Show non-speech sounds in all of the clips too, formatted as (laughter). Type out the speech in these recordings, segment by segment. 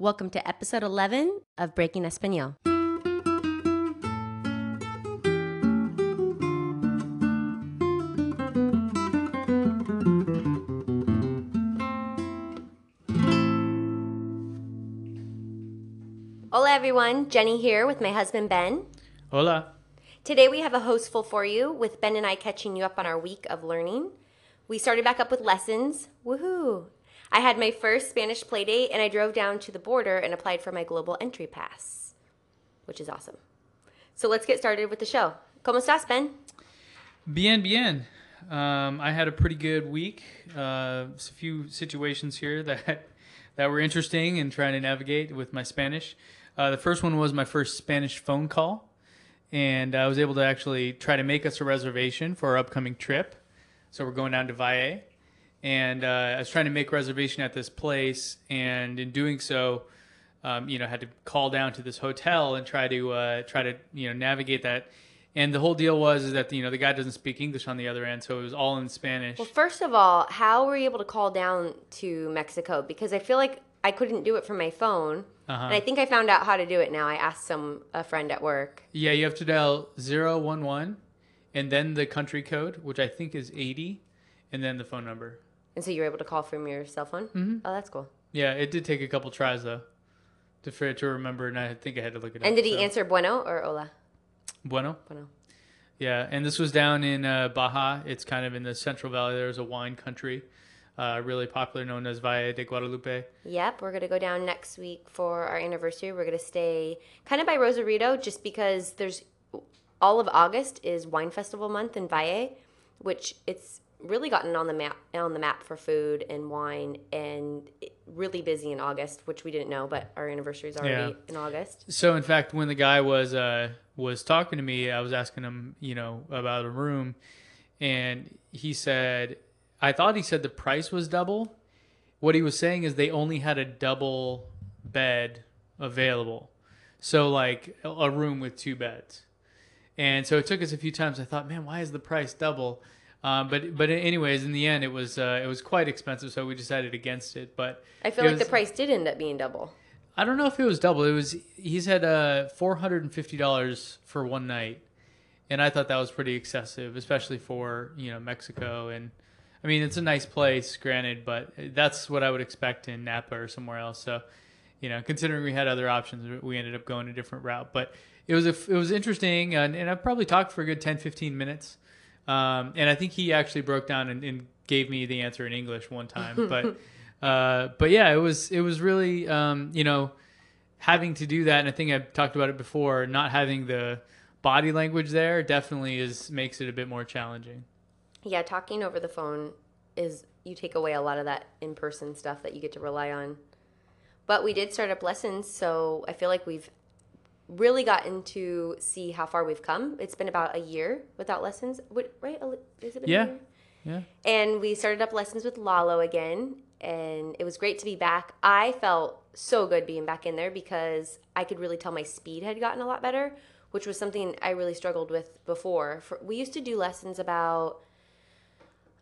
Welcome to episode 11 of Breaking Espanol. Hola, everyone. Jenny here with my husband, Ben. Hola. Today we have a hostful for you with Ben and I catching you up on our week of learning. We started back up with lessons. Woohoo! I had my first Spanish playdate and I drove down to the border and applied for my global entry pass, which is awesome. So let's get started with the show. ¿Cómo estás, Ben? Bien, bien. Um, I had a pretty good week. Uh, a few situations here (laughs) that that were interesting and trying to navigate with my Spanish. Uh, the first one was my first Spanish phone call, and I was able to actually try to make us a reservation for our upcoming trip. So we're going down to Valle, and uh, I was trying to make reservation at this place, and in doing so, um, you know, had to call down to this hotel and try to uh, try to you know navigate that. And the whole deal was is that you know the guy doesn't speak English on the other end, so it was all in Spanish. Well, first of all, how were you able to call down to Mexico? Because I feel like I couldn't do it from my phone. Uh-huh. And I think I found out how to do it now. I asked some a friend at work. Yeah, you have to dial 011 and then the country code, which I think is 80, and then the phone number. And so you were able to call from your cell phone? Mm-hmm. Oh, that's cool. Yeah, it did take a couple tries though to for it to remember, and I think I had to look it up. And did he so. answer bueno or hola? Bueno. Bueno. Yeah, and this was down in uh, Baja. It's kind of in the Central Valley. There's a wine country, uh, really popular, known as Valle de Guadalupe. Yep, we're gonna go down next week for our anniversary. We're gonna stay kind of by Rosarito, just because there's all of August is wine festival month in Valle, which it's really gotten on the map on the map for food and wine, and really busy in August, which we didn't know, but our anniversary is already Yeah. in August. So in fact, when the guy was uh, was talking to me, I was asking him, you know, about a room, and he said, I thought he said the price was double. What he was saying is they only had a double bed available, so like a- a room with two beds. And so it took us a few times. I thought, man, why is the price double? Um, but but anyways, in the end, it was uh, it was quite expensive, so we decided against it. But I feel like was- the price did end up being double. I don't know if it was double. It was he said uh, four hundred and fifty dollars for one night, and I thought that was pretty excessive, especially for you know Mexico. And I mean, it's a nice place, granted, but that's what I would expect in Napa or somewhere else. So, you know, considering we had other options, we ended up going a different route. But it was a, it was interesting, and, and I probably talked for a good 10, 15 minutes. Um, and I think he actually broke down and, and gave me the answer in English one time, (laughs) but. Uh, but yeah, it was it was really um, you know having to do that, and I think I've talked about it before. Not having the body language there definitely is makes it a bit more challenging. Yeah, talking over the phone is you take away a lot of that in person stuff that you get to rely on. But we did start up lessons, so I feel like we've really gotten to see how far we've come. It's been about a year without lessons, right? Has it been Yeah. a year? Yeah, And we started up lessons with Lalo again, and it was great to be back. I felt so good being back in there because I could really tell my speed had gotten a lot better, which was something I really struggled with before. For, we used to do lessons about,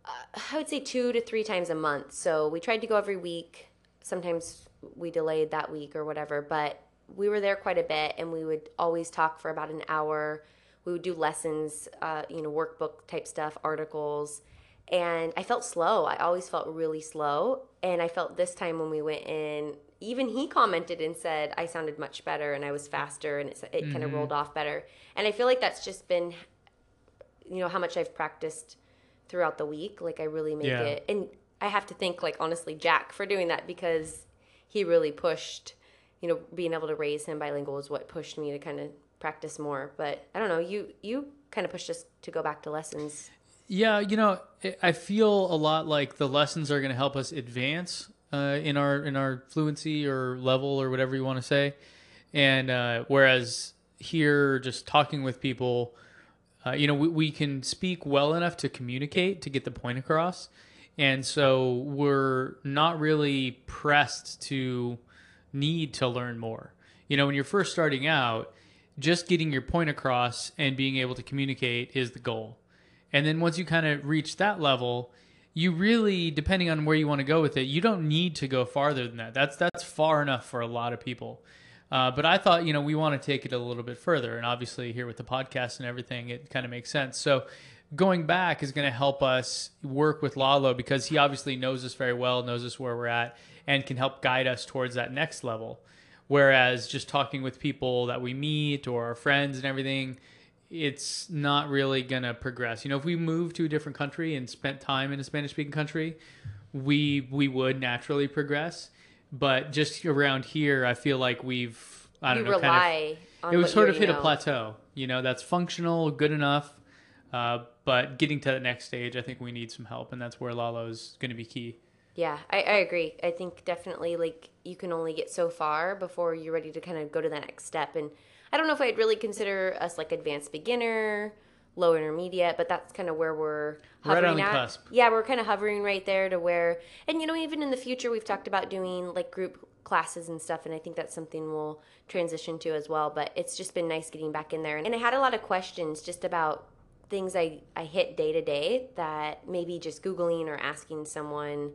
uh, I would say, two to three times a month. So we tried to go every week. Sometimes we delayed that week or whatever, but we were there quite a bit, and we would always talk for about an hour. We would do lessons, uh, you know, workbook type stuff, articles and I felt slow. I always felt really slow. And I felt this time when we went in, even he commented and said I sounded much better and I was faster and it, it kind of rolled off better. And I feel like that's just been, you know, how much I've practiced throughout the week. Like I really make Yeah. it. And I have to thank, like, honestly, Jack for doing that because he really pushed, you know, being able to raise him bilingual is what pushed me to kind of practice more. But I don't know, you, you kind of pushed us to go back to lessons. yeah. You know, I- feel a lot like the lessons are going to help us advance uh, in our in our fluency or level or whatever you want to say. And uh, whereas here, just talking with people, uh, you know, we, we can speak well enough to communicate to get the point across. And so we're not really pressed to need to learn more. You know, when you're first starting out, just getting your point across and being able to communicate is the goal. And then once you kind of reach that level, you really, depending on where you want to go with it, you don't need to go farther than that. That's that's far enough for a lot of people. Uh, but I thought, you know, we want to take it a little bit further, and obviously here with the podcast and everything, it kind of makes sense. So going back is going to help us work with Lalo because he obviously knows us very well, knows us where we're at, and can help guide us towards that next level. Whereas just talking with people that we meet or our friends and everything, it's not really going to progress. You know, if we moved to a different country and spent time in a Spanish speaking country, we we would naturally progress. But just around here, I feel like we've I don't you know, kind of it was sort of hit a plateau. You know, that's functional, good enough. Uh, but getting to the next stage, I think we need some help, and that's where Lalo's going to be key. Yeah, I, I agree. I think definitely like you can only get so far before you're ready to kind of go to the next step. And I don't know if I'd really consider us like advanced beginner, low intermediate, but that's kind of where we're Right hovering on the at. cusp. Yeah, we're kind of hovering right there to where, and you know, even in the future, we've talked about doing like group classes and stuff, and I think that's something we'll transition to as well. But it's just been nice getting back in there, and I had a lot of questions just about things I I hit day to day that maybe just googling or asking someone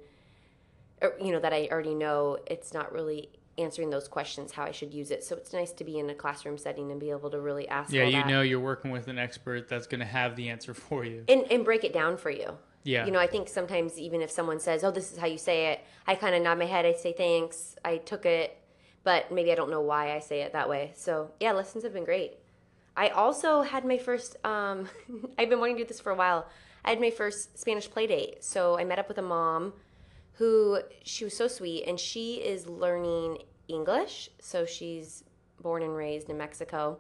or, you know that I already know it's not really answering those questions how I should use it. So it's nice to be in a classroom setting and be able to really ask. Yeah, you that know you're working with an expert that's going to have the answer for you. and and break it down for you. Yeah. You know, I think sometimes even if someone says, "Oh, this is how you say it," I kind of nod my head. I say thanks. I took it, but maybe I don't know why I say it that way. So yeah, lessons have been great. I also had my first. Um, (laughs) I've been wanting to do this for a while. I had my first Spanish play date. So I met up with a mom who she was so sweet, and she is learning English. So she's born and raised in Mexico.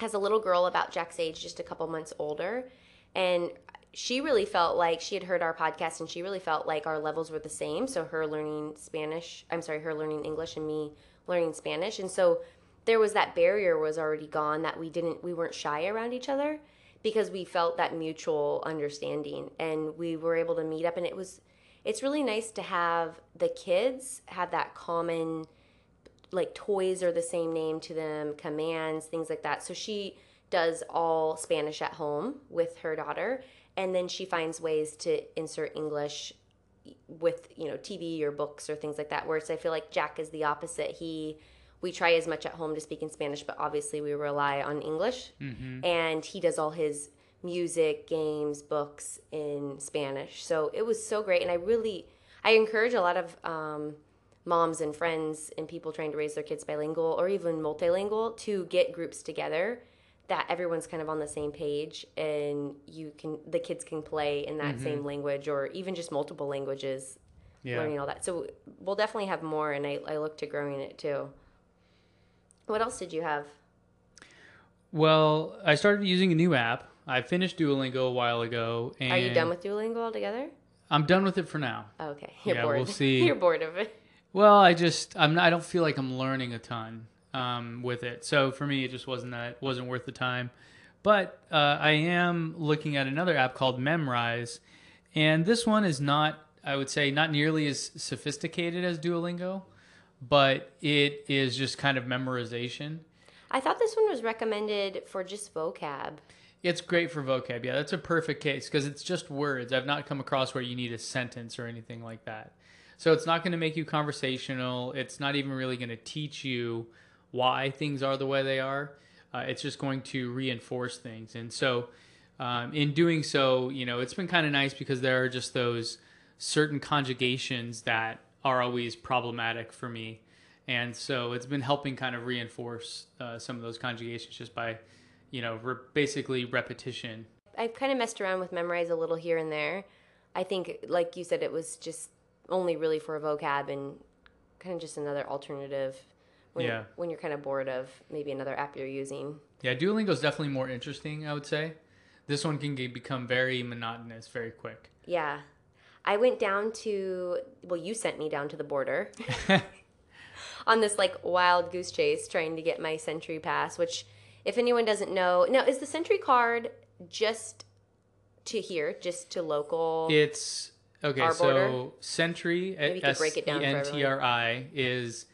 Has a little girl about Jack's age, just a couple months older, and she really felt like she had heard our podcast and she really felt like our levels were the same. So her learning Spanish, I'm sorry, her learning English and me learning Spanish. And so there was that barrier was already gone that we didn't we weren't shy around each other because we felt that mutual understanding and we were able to meet up and it was it's really nice to have the kids have that common like toys are the same name to them, commands, things like that. So she does all Spanish at home with her daughter, and then she finds ways to insert English with you know TV or books or things like that. Whereas I feel like Jack is the opposite. He we try as much at home to speak in Spanish, but obviously we rely on English, and he does all his music, games, books in Spanish. So it was so great, and I really I encourage a lot of um, moms and friends and people trying to raise their kids bilingual or even multilingual to get groups together that everyone's kind of on the same page and you can the kids can play in that same language or even just multiple languages Yeah. learning all that. So we'll definitely have more and I, I look to growing it too what else did you have Well, I started using a new app. I finished Duolingo a while ago, and are you done with duolingo altogether I'm done with it for now. oh, okay (laughs) you're Yeah, bored we'll see. (laughs) you're bored of it Well, I just I'm not, I don't feel like I'm learning a ton um, with it. So for me, it just wasn't that wasn't worth the time. But uh, I am looking at another app called Memrise, and this one is not I would say not nearly as sophisticated as Duolingo, but it is just kind of memorization. i thought this one was recommended for just vocab It's great for vocab. Yeah, that's a perfect case because it's just words. I've not come across where you need a sentence or anything like that. So it's not going to make you conversational. It's not even really going to teach you why things are the way they are. Uh, it's just going to reinforce things. And so, um, in doing so, you know, it's been kind of nice because there are just those certain conjugations that are always problematic for me. And so it's been helping kind of reinforce uh, some of those conjugations just by, you know, re- basically repetition. I've kind of messed around with Memrise a little here and there. I think, like you said, it was just only really for vocab and kind of just another alternative when, Yeah. when you're kind of bored of maybe another app you're using. Yeah, Duolingo is definitely more interesting, I would say. This one can get, become very monotonous very quick. Yeah. I went down to, well, you sent me down to the border (laughs) on this like wild goose chase trying to get my SENTRI Pass, which, if anyone doesn't know, now is the SENTRI card just to here, just to local? It's okay. Border? so SENTRI, Maybe you could S break it E down for N T R I, is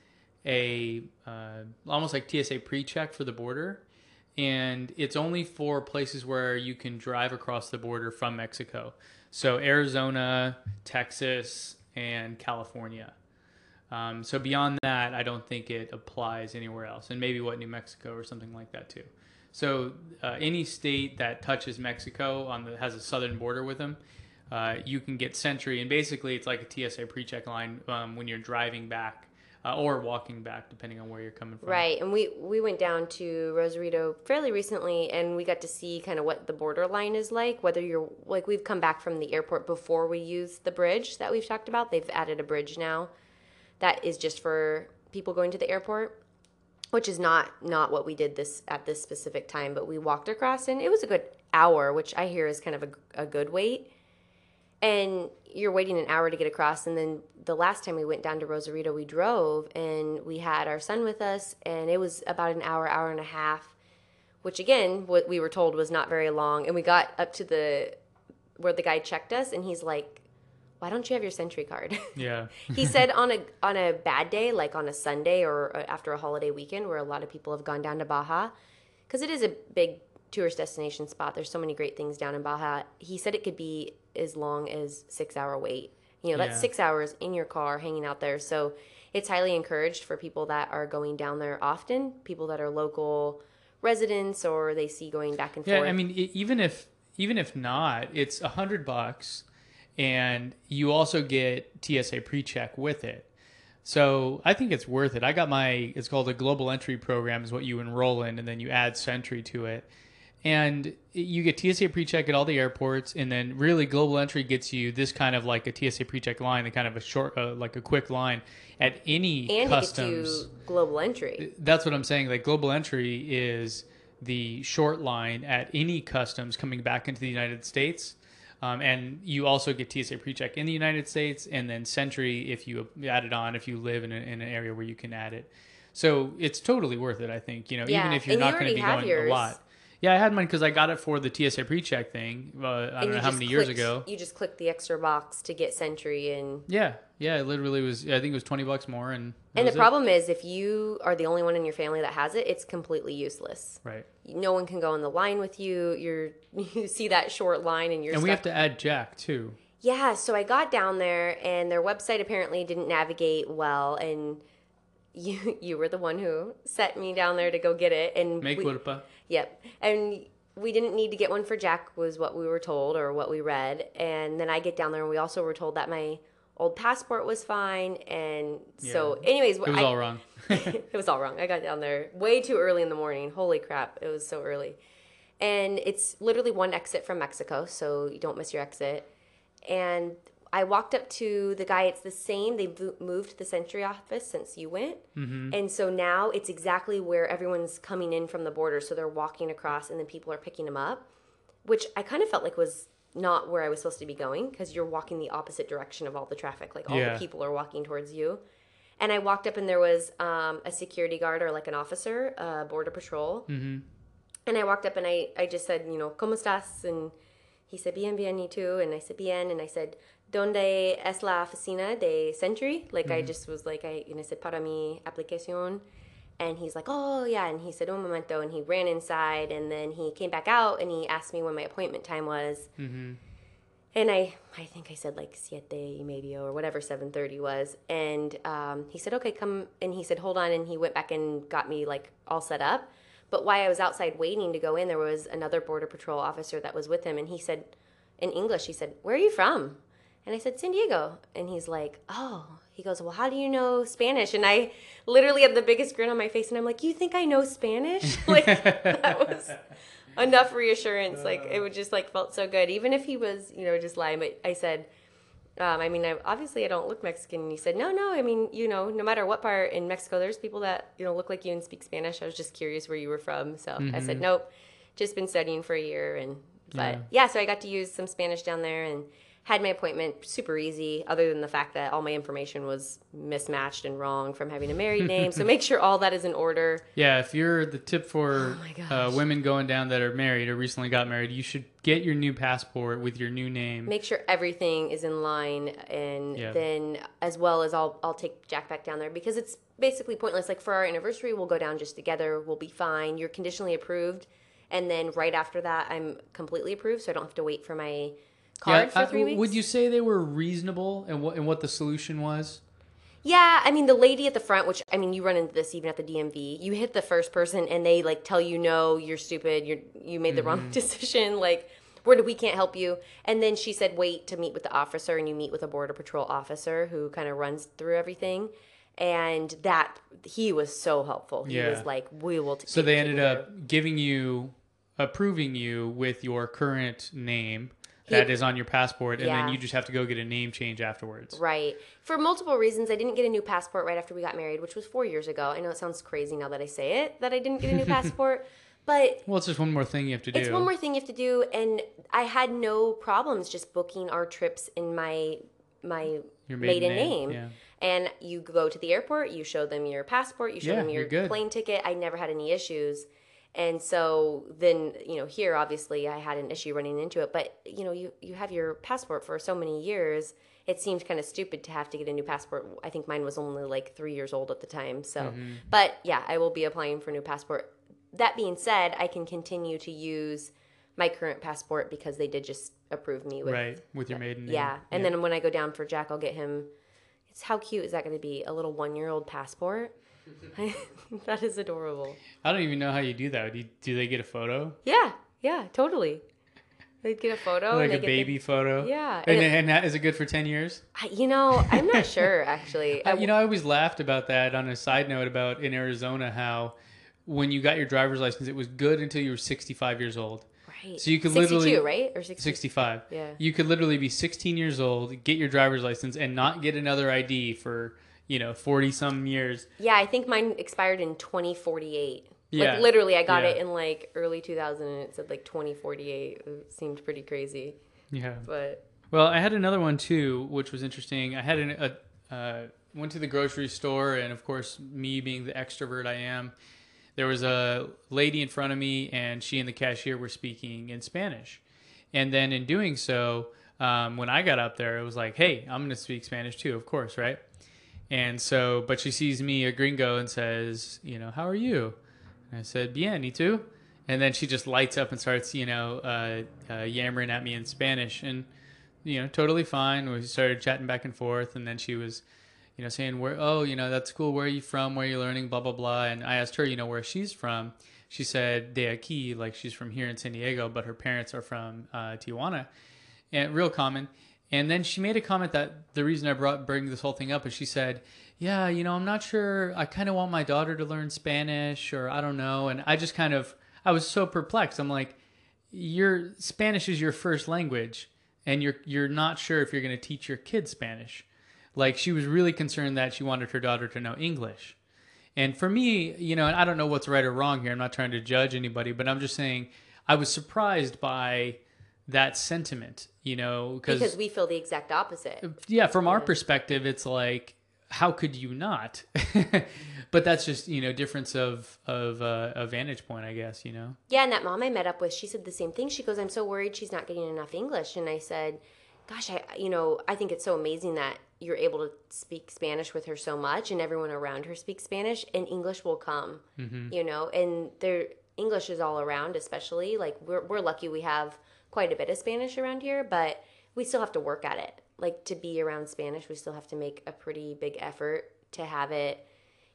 a uh, almost like TSA pre-check for the border, and it's only for places where you can drive across the border from Mexico. So Arizona, Texas, and California. Um, so beyond that, I don't think it applies anywhere else, and maybe what New Mexico or something like that too. So uh, any state that touches Mexico on the has a southern border with them, uh, you can get SENTRI, and basically it's like a TSA pre-check line um, when you're driving back uh, or walking back, depending on where you're coming from. Right, and we we went down to Rosarito fairly recently, and we got to see kind of what the borderline is like. Whether you're like we've come back from the airport before we use the bridge that we've talked about. They've added a bridge now that is just for people going to the airport, which is not not what we did this at this specific time. But we walked across, and it was a good hour, which I hear is kind of a, a good wait. And you're waiting an hour to get across, and then the last time we went down to Rosarito, we drove, and we had our son with us, and it was about an hour, hour and a half, which again, what we were told was not very long. And we got up to the where the guy checked us, and he's like, why don't you have your SENTRI card? (laughs) Yeah. he said on a on a bad day, like on a Sunday or uh, after a holiday weekend, where a lot of people have gone down to Baja, because it is a big tourist destination spot. There's so many great things down in Baja. He said it could be as long as six hour wait. You know, that's Yeah. six hours in your car hanging out there. So it's highly encouraged for people that are going down there often, people that are local residents or they see going back and Yeah, forth. Yeah, I mean, even if even if not, it's a hundred bucks, and you also get TSA pre-check with it. So I think it's worth it. I got my it's called a global entry program is what you enroll in, and then you add SENTRI to it, and you get TSA pre-check at all the airports, and then really global entry gets you this kind of like a TSA pre-check line, the kind of a short, uh, like a quick line at any and customs you global entry. that's what I'm saying. Like global entry is the short line at any customs coming back into the United States. Um, and you also get TSA pre-check in the United States, and then SENTRI if you add it on if you live in, a, in an area where you can add it. So it's totally worth it, I think. You know, even if you're and you not going to be going yours. a lot. Yeah, I had mine because I got it for the TSA pre-check thing. Uh, I don't know how many years ago. You just click the extra box to get SENTRI and Yeah, yeah, it literally was. I think it was twenty bucks more, and And the it. problem is, if you are the only one in your family that has it, it's completely useless. right? No one can go in the line with you. You're (laughs) you see that short line, and you're And we have to add Jack too. Yeah, so I got down there, and their website apparently didn't navigate well, and (laughs) you you were the one who set me down there to go get it, and Make we, culpa. Yep. And we didn't need to get one for Jack, was what we were told or what we read. And then I get down there, and we also were told that my old passport was fine. And so, anyways, It was I, all wrong. (laughs) it was all wrong. I got down there way too early in the morning. Holy crap. It was so early. And it's literally one exit from Mexico, so you don't miss your exit. And I walked up to the guy. It's the same. They moved the SENTRI office since you went. And so now it's exactly where everyone's coming in from the border. So they're walking across, and then people are picking them up, which I kind of felt like was not where I was supposed to be going because you're walking the opposite direction of all the traffic. Like all Yeah. the people are walking towards you. And I walked up, and there was um, a security guard or like an officer, uh, border patrol. hmm And I walked up and I, I just said, you know, ¿Cómo estás? And he said, bien, bien, y tú? And I said, bien. And I said, ¿Dónde es la oficina de SENTRI. Like, I just was like, I, and I said, para mi aplicación. And he's like, oh, yeah. And he said, un momento. And he ran inside. And then he came back out and he asked me when my appointment time was. hmm And I, I think I said like siete y medio or whatever seven thirty was. And um, he said, okay, come. And he said, hold on. And he went back and got me like all set up. But while I was outside waiting to go in, there was another border patrol officer that was with him, and he said, in English, he said, "Where are you from?" And I said, "San Diego." And he's like, "Oh." He goes, "Well, how do you know Spanish?" And I literally had the biggest grin on my face, and I'm like, "You think I know Spanish?" (laughs) like that was enough reassurance. Like it would just like felt so good, even if he was, you know, just lying. But I said, um, I mean, I, obviously I don't look Mexican. And he said, no, no. I mean, you know, no matter what part in Mexico, there's people that you know look like you and speak Spanish. I was just curious where you were from, so I said, nope, just been studying for a year. And but yeah. so I got to use some Spanish down there and had my appointment super easy. Other than the fact that all my information was mismatched and wrong from having a married name, so make sure all that is in order. (laughs) Yeah, if you're the tip for Oh uh, women going down that are married or recently got married, you should get your new passport with your new name. make sure everything is in line and Yeah. then as well as I'll I'll take Jack back down there because it's basically pointless like for our anniversary we'll go down just together we'll be fine you're conditionally approved and then right after that I'm completely approved so I don't have to wait for my card for uh, three weeks. Would you say they were reasonable and what and what the solution was? Yeah, I mean the lady at the front, which I mean you run into this even at the DMV. You hit the first person and they like tell you no, you're stupid, you're you made the wrong (laughs) decision, like where we can't help you. And then she said wait to meet with the officer and you meet with a border patrol officer who kind of runs through everything. And that he was so helpful. He Yeah. was like, "We will." T- So they ended up giving you approving you with your current name that is on your passport and then you just have to go get a name change afterwards. Right. For multiple reasons, I didn't get a new passport right after we got married, which was four years ago. I know it sounds crazy now that I say it that I didn't get a new (laughs) passport, but Well, it's just one more thing you have to do. it's one more thing you have to do. And I had no problems just booking our trips in my my Your maiden, maiden name. name, yeah. And you go to the airport, you show them your passport, you show Yeah, them your plane ticket. I never had any issues. And so then, you know, here obviously I had an issue running into it, but you know, you you have your passport for so many years. It seemed kind of stupid to have to get a new passport. I think mine was only like 3 years old at the time. So, Mm-hmm. but yeah, I will be applying for a new passport. That being said, I can continue to use my current passport because they did just approve me with right with your maiden name. yeah. And then when I go down for Jack, I'll get him. It's how cute is that going to be? A little one year old passport. (laughs) that is adorable. I don't even know how you do that. Do, you, do they get a photo? Yeah, yeah, totally. They'd get a photo, like and they a baby photo? Yeah, And, and it- and that, is it good for 10 years? I- you know, I'm not (laughs) sure actually. Uh, you know, I always laughed about that on a side note about in Arizona how when you got your driver's license, it was good until you were 65 years old. right. so you could 62, literally- right or 60? 65. Yeah. You could literally be 16 years old, get your driver's license, and not get another ID for, you know, 40 some years. Yeah, I think mine expired in 2048. Yeah, Like literally, I got yeah. it in like early 2000, and it said like 2048. It seemed pretty crazy, Yeah. but Well, I had another one too, which was interesting. I had an, a uh, went to the grocery store, and of course, me being the extrovert I am, there was a lady in front of me, and she and the cashier were speaking in Spanish. And then in doing so, um, when I got up there, it was like, "Hey, I'm going to speak Spanish too, of course, right?" And so, but she sees me, a gringo, and says, "You know, how are you?" And I said, "Bien, y tú?" And then she just lights up and starts, you know, uh, uh, yammering at me in Spanish, and you know, totally fine. We started chatting back and forth, and then she was, you know, saying, "Where? Oh, you know, that's cool. Where are you from? Where are you learning? Blah blah blah." And I asked her, you know, where she's from. She said de aquí, like she's from here in San Diego, but her parents are from uh, Tijuana, and real common. And then she made a comment that the reason I brought bring this whole thing up is she said, "Yeah, you know, I'm not sure. I kind of want my daughter to learn Spanish, or I don't know." And I just kind of, I was so perplexed. I'm like, your Spanish is your first language, and you're you're not sure if you're going to teach your kids Spanish. Like she was really concerned that she wanted her daughter to know English. And for me, you know, and I don't know what's right or wrong here. I'm not trying to judge anybody, but I'm just saying I was surprised by that sentiment, you know, because we feel the exact opposite. yeah, from our perspective, it's like, how could you not? (laughs) but that's just you know difference of of uh, a vantage point, I guess. You know. Yeah, and that mom I met up with, she said the same thing. She goes, "I'm so worried she's not getting enough English." And I said, "Gosh, I you know, I think it's so amazing that you're able to speak Spanish with her so much and everyone around her speaks Spanish and English will come." You know, and their English is all around, especially like we're we're lucky we have quite a bit of Spanish around here, but we still have to work at it. Like to be around Spanish, we still have to make a pretty big effort to have it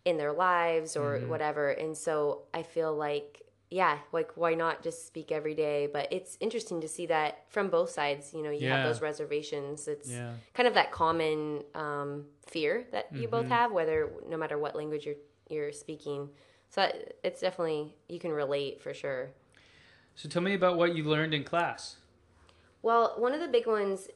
in their lives or whatever. And so I feel like, yeah, like why not just speak every day? But it's interesting to see that from both sides. You know, you Yeah. have those reservations. It's Yeah. kind of that common um, fear that you Mm-hmm. both have, whether no matter what language you're you're speaking. So that, it's definitely you can relate for sure. So tell me about what you learned in class. Well, one of the big ones,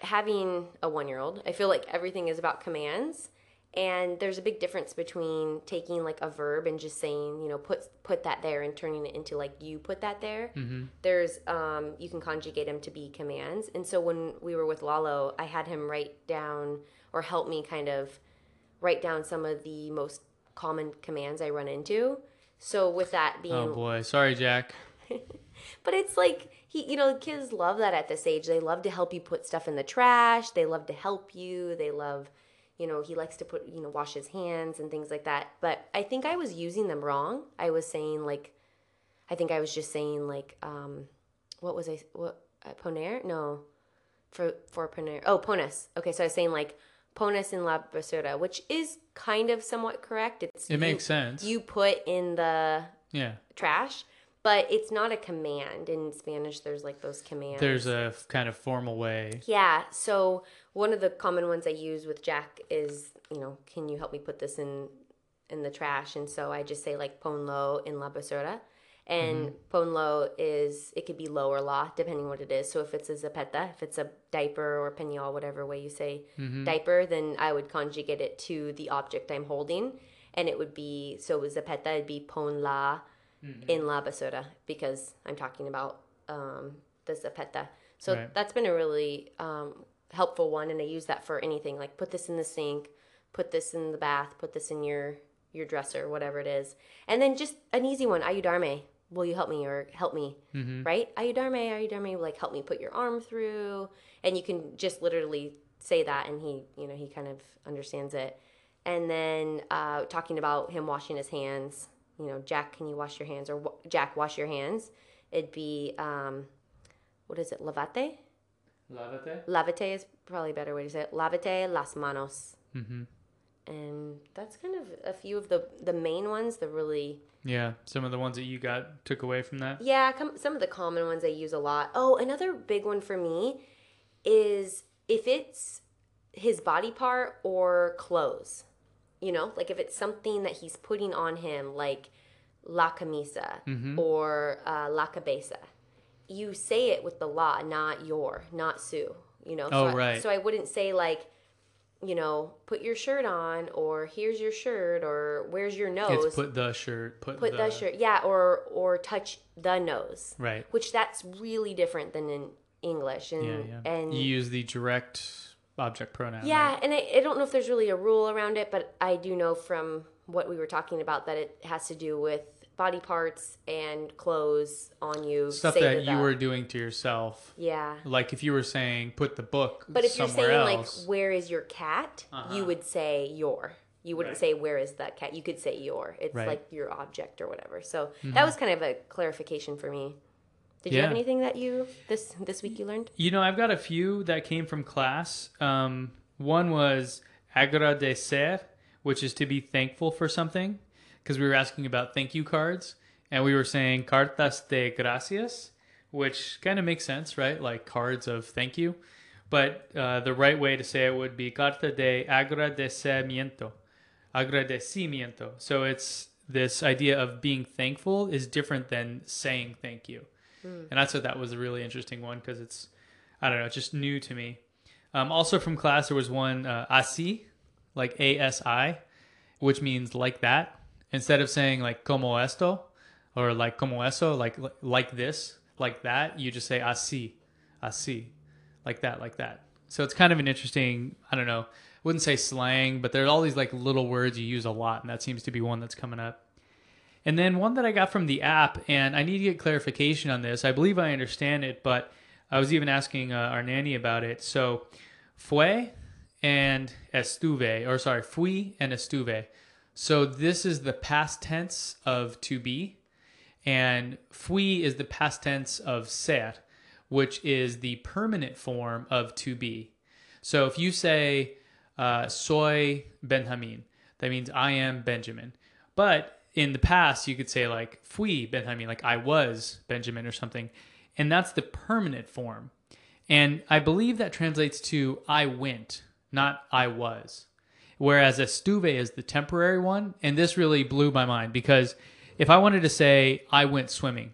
having a one year old, I feel like everything is about commands. And there's a big difference between taking like a verb and just saying, you know, put put that there and turning it into like you put that there. There's um, you can conjugate them to be commands. And so when we were with Lalo, I had him write down or help me kind of write down some of the most common commands I run into. So with that being Oh boy, sorry, Jack. (laughs) but it's like he, you know, kids love that at this age. They love to help you put stuff in the trash. They love to help you. They love, you know, he likes to put, you know, wash his hands and things like that. But I think I was using them wrong. I was saying like, I think I was just saying like, um, what was I? What uh, poner? No, for for poner. Oh, pones. Okay, so I was saying like pones in la basura, which is kind of somewhat correct. It's It you- makes sense. You put in the yeah. trash, but it's not a command. In Spanish, there's like those commands. There's a f- kind of formal way. Yeah. So one of the common ones I use with Jack is, you know, can you help me put this in in the trash? And so I just say like ponlo in la basura. And mm-hmm. ponlo is it could be low or la depending what it is. So if it's a zapeta, if it's a diaper or pañal, whatever way you say mm-hmm. diaper, then I would conjugate it to the object I'm holding, and it would be so with zapeta it'd be pon la in la basura because I'm talking about um, the zapeta. So Right. that's been a really um, helpful one, and I use that for anything like put this in the sink, put this in the bath, put this in your your dresser, whatever it is, and then just an easy one, ayudarme. Will you help me or help me? Right? Ayudarme, ayudarme, like help me put your arm through, and you can just literally say that, and he, you know, he kind of understands it. And then uh, talking about him washing his hands, you know, Jack, can you wash your hands? Or Jack, wash your hands. It'd be, um, what is it, lavate? Lavate. Lavate is probably a better way to say it. Lavate las manos. Mm-hmm. And that's kind of a few of the, the main ones, the really, Yeah. Some of the ones that you got took away from that. yeah, com- some of the common ones I use a lot. Oh, another big one for me is if it's his body part or clothes. You know, like if it's something that he's putting on him, like la camisa Mm-hmm. or uh, la cabeza, you say it with the la, not your, not Sue. You know, Oh, so I, right. so I wouldn't say like, you know, put your shirt on, or here's your shirt, or where's your nose. It's put the shirt. Put, put the, shirt, yeah, or or touch the nose Right. which that's really different than in English. And Yeah. Yeah. and you use the direct object pronoun. yeah, right? and I, I don't know if there's really a rule around it, but I do know from what we were talking about that it has to do with body parts and clothes on you. Stuff that you were doing to yourself. yeah. Like if you were saying put the book But if you're saying else. like where is your cat, Uh-huh. you would say your. You wouldn't Right. say where is that cat. You could say your. It's Right. Mm-hmm. like your object or whatever. So that was kind of a clarification for me. Did you have anything that you this this week you learned? You know, I've got a few that came from class. Um, one was agradecer, which is to be thankful for something, because we were asking about thank you cards, and we were saying cartas de gracias, which kind of makes sense, right? Like cards of thank you. But uh, the right way to say it would be carta de agradecimiento, agradecimiento. So it's this idea of being thankful is different than saying thank you. And I thought that was a really interesting one because it's, I don't know, just new to me. Um, also from class, there was one uh, asi, like A S I, which means like that. Instead of saying like como esto or like como eso, like like this, like that, you just say asi, asi, like that, like that. So it's kind of an interesting, I don't know, wouldn't say slang, but there's all these like little words you use a lot, and that seems to be one that's coming up. And then one that I got from the app, and I need to get clarification on this. I believe I understand it, but I was even asking uh, our nanny about it. So, fue and estuve, or sorry, fui and estuve. So this is the past tense of to be, and fui is the past tense of ser, which is the permanent form of to be. So if you say uh, soy Benjamin, that means I am Benjamin. But in the past, you could say like fui Benjamin, like I was Benjamin or something, and that's the permanent form. And I believe that translates to I went, not I was. Whereas estuve is the temporary one, and this really blew my mind because if I wanted to say I went swimming,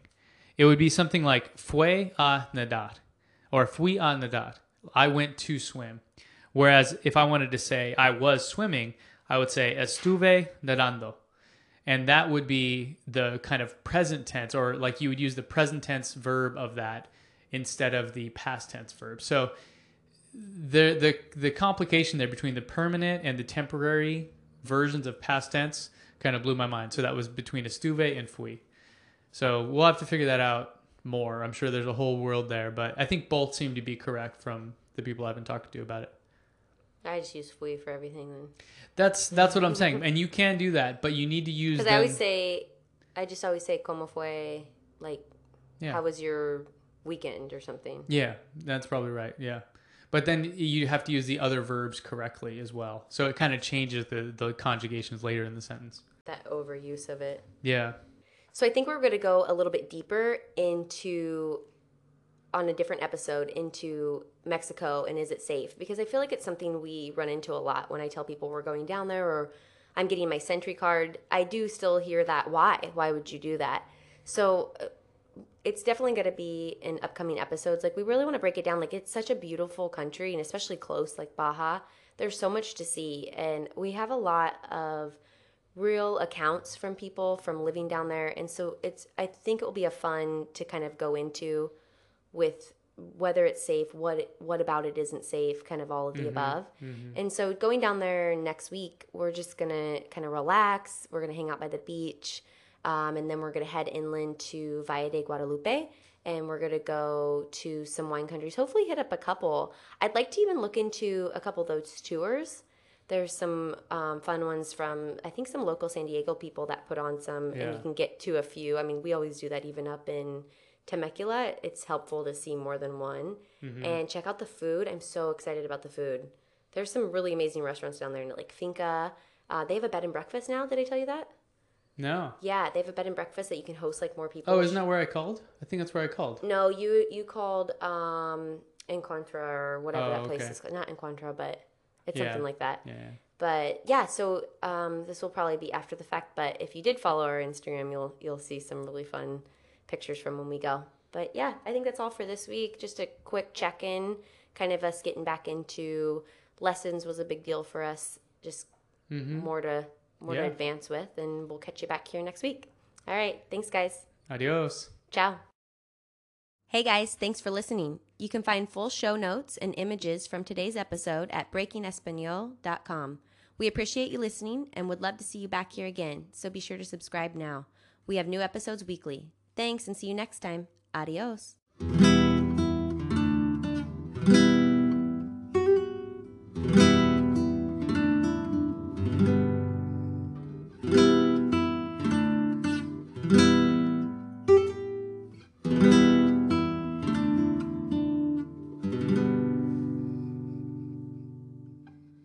it would be something like fue a nadar or fui a nadar. I went to swim. Whereas if I wanted to say I was swimming, I would say estuve nadando. And that would be the kind of present tense, or like you would use the present tense verb of that instead of the past tense verb. So the the the complication there between the permanent and the temporary versions of past tense kind of blew my mind. So that was between estuve and fui. So we'll have to figure that out more. I'm sure there's a whole world there, but I think both seem to be correct from the people I've been talking to about it. I just use fui for everything then. That's that's what I'm saying, and you can do that, but you need to use. Because I always say, I just always say como fue, like, Yeah. how was your weekend or something. Yeah, that's probably right. Yeah. but then you have to use the other verbs correctly as well. So it kind of changes the the conjugations later in the sentence. That overuse of it. Yeah. So I think we're going to go a little bit deeper into on a different episode into Mexico and is it safe? Because I feel like it's something we run into a lot when I tell people we're going down there or I'm getting my SENTRI card. I do still hear that. Why? Why would you do that? So uh, it's definitely going to be in upcoming episodes. Like we really want to break it down. Like it's such a beautiful country and especially close, like Baja. There's so much to see, and we have a lot of real accounts from people from living down there. And so it's I think it will be a fun to kind of go into with whether it's safe, what what about it isn't safe, kind of all of the Mm-hmm. above. And so going down there next week, we're just gonna kind of relax. We're gonna hang out by the beach, um, and then we're gonna head inland to Valle de Guadalupe, and we're gonna go to some wine countries. Hopefully, hit up a couple. I'd like to even look into a couple of those tours. There's some um, fun ones from I think some local San Diego people that put on some, and you can get to a few. I mean, we always do that even up in Temecula. It's helpful to see more than one and check out the food. I'm so excited about the food. There's some really amazing restaurants down there, like Finca. Uh, they have a bed and breakfast now. Did I tell you that? No. Yeah, they have a bed and breakfast that you can host like more people. Oh, isn't that where I called? I think that's where I called. No, you you called um Encuentra or whatever Oh, that place okay. is called. Not Encuentra, but it's Yeah. something like that. Yeah. But yeah, so um, this will probably be after the fact. But if you did follow our Instagram, you'll you'll see some really fun pictures from when we go. But yeah, I think that's all for this week. Just a quick check in, kind of us getting back into lessons was a big deal for us. Just mm-hmm. more to more to advance with, and we'll catch you back here next week. All right, thanks guys. Adios. Ciao. Hey guys, thanks for listening. You can find full show notes and images from today's episode at breakingespanol.com. We appreciate you listening and would love to see you back here again, so be sure to subscribe now. We have new episodes weekly. Thanks and see you next time. Adios.